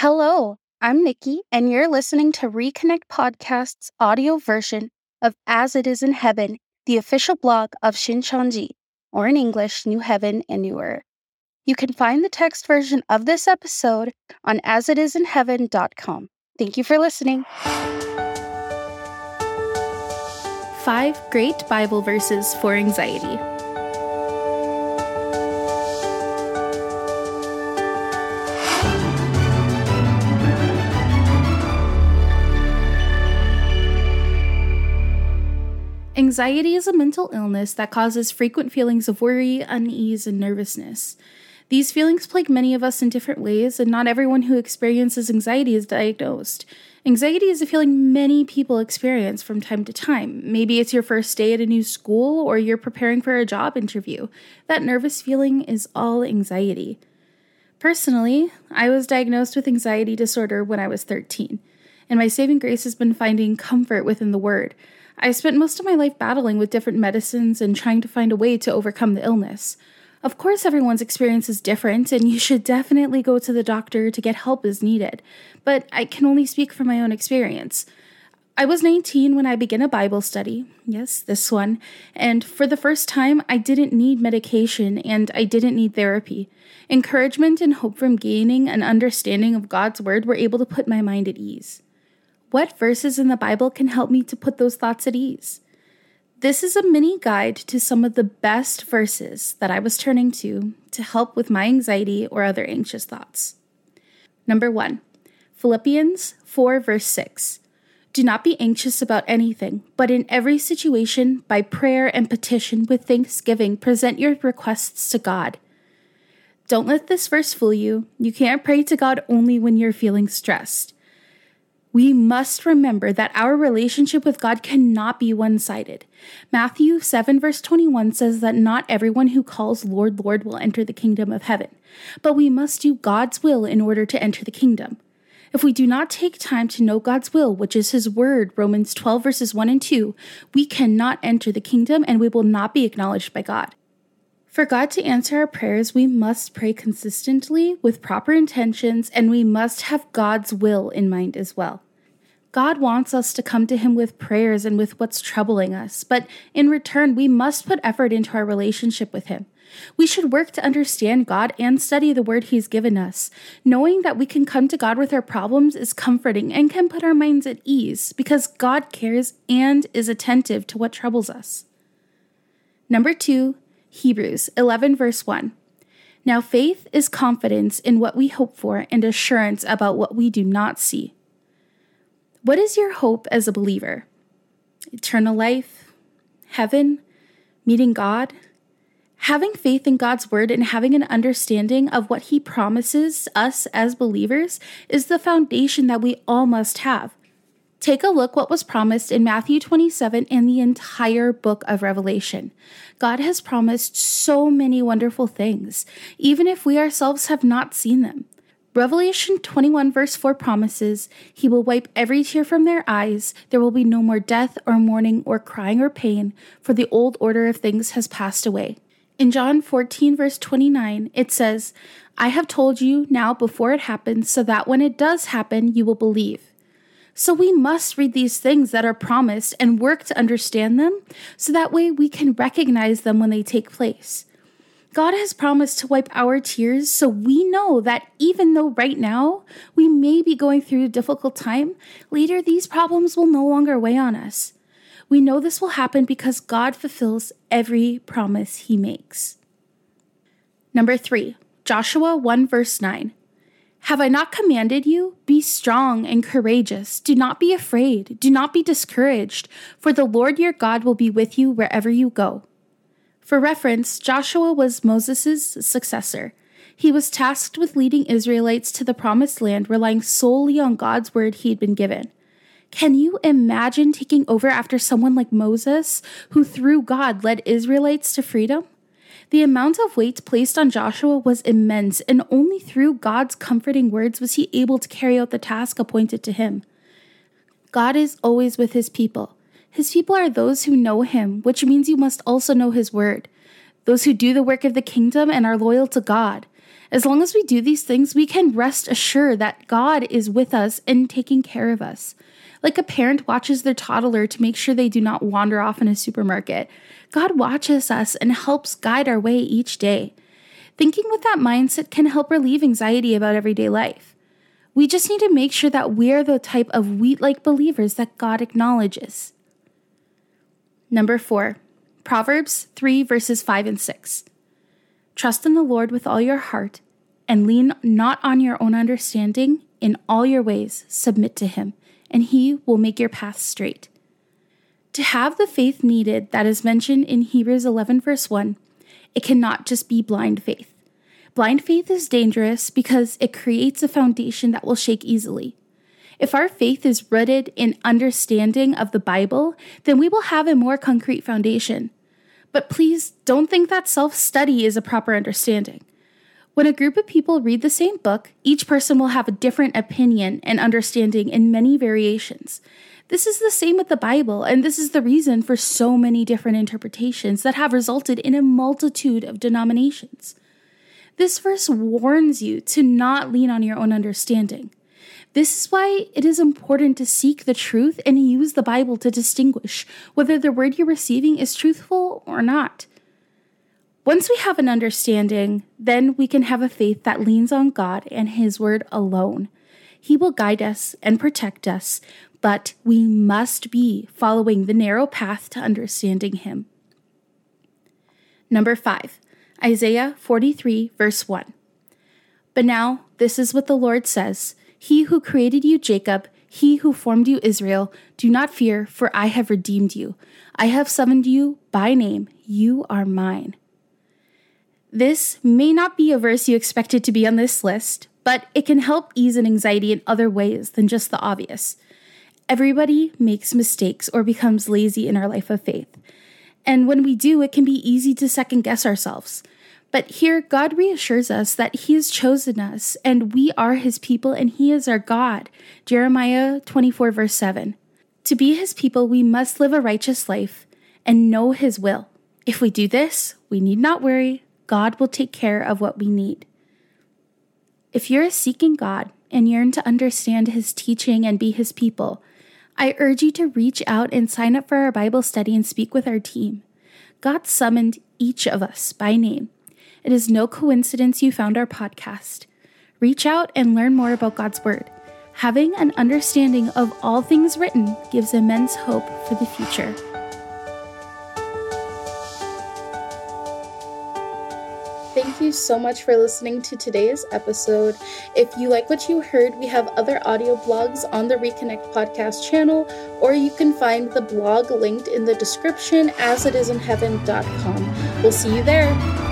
Hello, I'm Nikki, and you're listening to Reconnect Podcast's audio version of As It Is in Heaven, the official blog of Shincheonji, or in English, New Heaven and New Earth. You can find the text version of this episode on asitisinheaven.com. Thank you for listening. Five great Bible verses for anxiety. Anxiety is a mental illness that causes frequent feelings of worry, unease, and nervousness. These feelings plague many of us in different ways, and not everyone who experiences anxiety is diagnosed. Anxiety is a feeling many people experience from time to time. Maybe it's your first day at a new school or you're preparing for a job interview. That nervous feeling is all anxiety. Personally, I was diagnosed with anxiety disorder when I was 13, and my saving grace has been finding comfort within the Word. I spent most of my life battling with different medicines and trying to find a way to overcome the illness. Of course, everyone's experience is different, and you should definitely go to the doctor to get help as needed, but I can only speak from my own experience. I was 19 when I began a Bible study, yes, this one, and for the first time, I didn't need medication and I didn't need therapy. Encouragement and hope from gaining an understanding of God's Word were able to put my mind at ease. What verses in the Bible can help me to put those thoughts at ease? This is a mini guide to some of the best verses that I was turning to to help with my anxiety or other anxious thoughts. Number one, Philippians 4, verse 6. Do not be anxious about anything, but in every situation, by prayer and petition with thanksgiving, present your requests to God. Don't let this verse fool you. You can't pray to God only when you're feeling stressed we must remember that our relationship with God cannot be one sided. Matthew 7, verse 21 says that not everyone who calls Lord, Lord will enter the kingdom of heaven, but we must do God's will in order to enter the kingdom. If we do not take time to know God's will, which is His word, Romans 12, verses 1 and 2, we cannot enter the kingdom and we will not be acknowledged by God. For God to answer our prayers, we must pray consistently with proper intentions and we must have God's will in mind as well. God wants us to come to Him with prayers and with what's troubling us, but in return, we must put effort into our relationship with Him. We should work to understand God and study the Word He's given us. Knowing that we can come to God with our problems is comforting and can put our minds at ease because God cares and is attentive to what troubles us. Number two, Hebrews 11, verse 1. Now, faith is confidence in what we hope for and assurance about what we do not see. What is your hope as a believer? Eternal life? Heaven? Meeting God? Having faith in God's word and having an understanding of what He promises us as believers is the foundation that we all must have. Take a look what was promised in Matthew 27 and the entire book of Revelation. God has promised so many wonderful things, even if we ourselves have not seen them. Revelation 21, verse 4 promises, He will wipe every tear from their eyes. There will be no more death or mourning or crying or pain, for the old order of things has passed away. In John 14, verse 29, it says, I have told you now before it happens, so that when it does happen, you will believe. So we must read these things that are promised and work to understand them, so that way we can recognize them when they take place. God has promised to wipe our tears, so we know that even though right now we may be going through a difficult time, later these problems will no longer weigh on us. We know this will happen because God fulfills every promise he makes. Number three, Joshua 1 verse 9. Have I not commanded you? Be strong and courageous. Do not be afraid. Do not be discouraged, for the Lord your God will be with you wherever you go. For reference, Joshua was Moses' successor. He was tasked with leading Israelites to the promised land, relying solely on God's word he had been given. Can you imagine taking over after someone like Moses, who through God led Israelites to freedom? The amount of weight placed on Joshua was immense, and only through God's comforting words was he able to carry out the task appointed to him. God is always with his people. His people are those who know him, which means you must also know his word, those who do the work of the kingdom and are loyal to God. As long as we do these things, we can rest assured that God is with us and taking care of us. Like a parent watches their toddler to make sure they do not wander off in a supermarket, God watches us and helps guide our way each day. Thinking with that mindset can help relieve anxiety about everyday life. We just need to make sure that we are the type of wheat like believers that God acknowledges. Number four, Proverbs 3 verses 5 and 6. Trust in the Lord with all your heart and lean not on your own understanding. In all your ways, submit to him, and he will make your path straight. To have the faith needed that is mentioned in Hebrews 11, verse 1, it cannot just be blind faith. Blind faith is dangerous because it creates a foundation that will shake easily. If our faith is rooted in understanding of the Bible, then we will have a more concrete foundation. But please don't think that self study is a proper understanding. When a group of people read the same book, each person will have a different opinion and understanding in many variations. This is the same with the Bible, and this is the reason for so many different interpretations that have resulted in a multitude of denominations. This verse warns you to not lean on your own understanding. This is why it is important to seek the truth and use the Bible to distinguish whether the word you're receiving is truthful or not. Once we have an understanding, then we can have a faith that leans on God and His word alone. He will guide us and protect us, but we must be following the narrow path to understanding Him. Number five, Isaiah 43, verse 1. But now, this is what the Lord says He who created you, Jacob, he who formed you, Israel, do not fear, for I have redeemed you. I have summoned you by name. You are mine. This may not be a verse you expected to be on this list, but it can help ease an anxiety in other ways than just the obvious. Everybody makes mistakes or becomes lazy in our life of faith. And when we do, it can be easy to second guess ourselves. But here, God reassures us that He has chosen us and we are His people and He is our God. Jeremiah 24, verse 7. To be His people, we must live a righteous life and know His will. If we do this, we need not worry. God will take care of what we need. If you're a seeking God and yearn to understand His teaching and be His people, I urge you to reach out and sign up for our Bible study and speak with our team. God summoned each of us by name. It is no coincidence you found our podcast. Reach out and learn more about God's Word. Having an understanding of all things written gives immense hope for the future. Thank you so much for listening to today's episode. If you like what you heard, we have other audio blogs on the Reconnect podcast channel, or you can find the blog linked in the description as it is in heaven.com. We'll see you there.